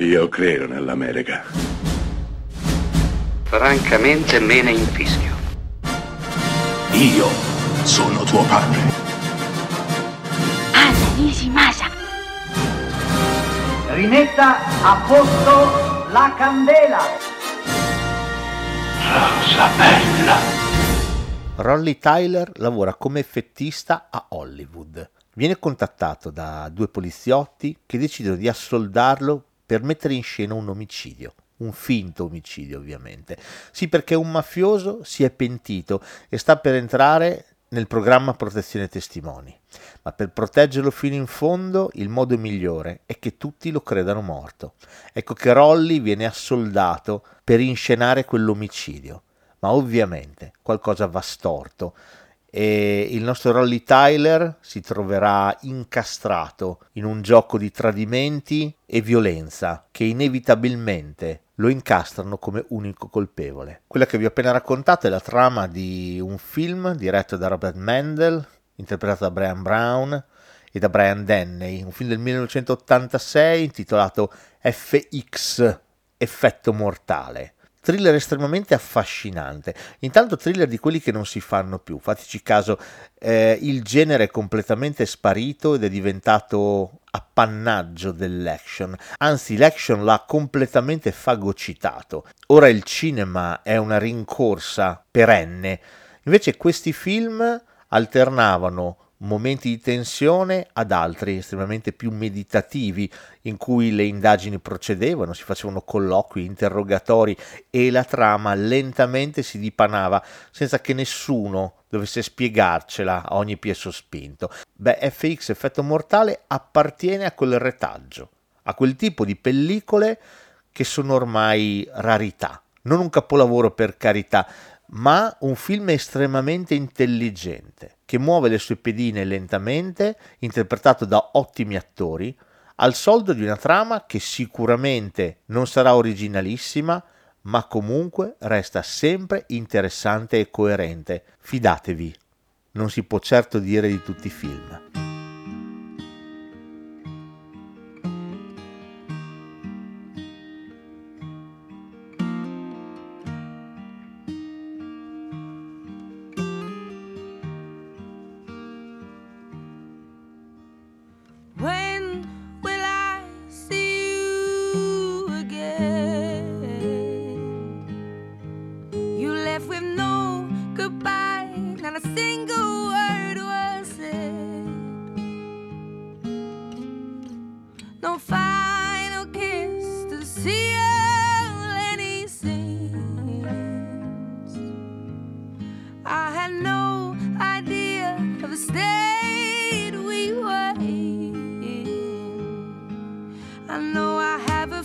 Io credo nell'America. Francamente me ne infischio. Io sono tuo padre. Anna Nishimasa. Rimetta a posto la candela. Rosa bella. Rolly Tyler lavora come effettista a Hollywood. Viene contattato da due poliziotti che decidono di assoldarlo per mettere in scena un omicidio. Un finto omicidio, ovviamente. Sì, perché un mafioso si è pentito e sta per entrare nel programma protezione testimoni. Ma per proteggerlo fino in fondo il modo migliore è che tutti lo credano morto. Ecco che Rolly viene assoldato per inscenare quell'omicidio. Ma ovviamente qualcosa va storto e il nostro Rolly Tyler si troverà incastrato in un gioco di tradimenti e violenza che inevitabilmente lo incastrano come unico colpevole. Quella che vi ho appena raccontato è la trama di un film diretto da Robert Mendel, interpretato da Brian Brown e da Brian Denney, un film del 1986 intitolato FX, Effetto Mortale thriller estremamente affascinante. Intanto thriller di quelli che non si fanno più. Fateci caso, eh, il genere è completamente sparito ed è diventato appannaggio dell'action. Anzi, l'action l'ha completamente fagocitato. Ora il cinema è una rincorsa perenne. Invece questi film alternavano momenti di tensione ad altri estremamente più meditativi in cui le indagini procedevano, si facevano colloqui, interrogatori e la trama lentamente si dipanava senza che nessuno dovesse spiegarcela a ogni piè sospinto. Beh, FX Effetto Mortale appartiene a quel retaggio, a quel tipo di pellicole che sono ormai rarità. Non un capolavoro per carità, ma un film estremamente intelligente, che muove le sue pedine lentamente, interpretato da ottimi attori, al soldo di una trama che sicuramente non sarà originalissima, ma comunque resta sempre interessante e coerente. Fidatevi, non si può certo dire di tutti i film. left with no goodbye. Not a single word was said. No final kiss to seal any sins. I had no idea of the state we were in. I know I have a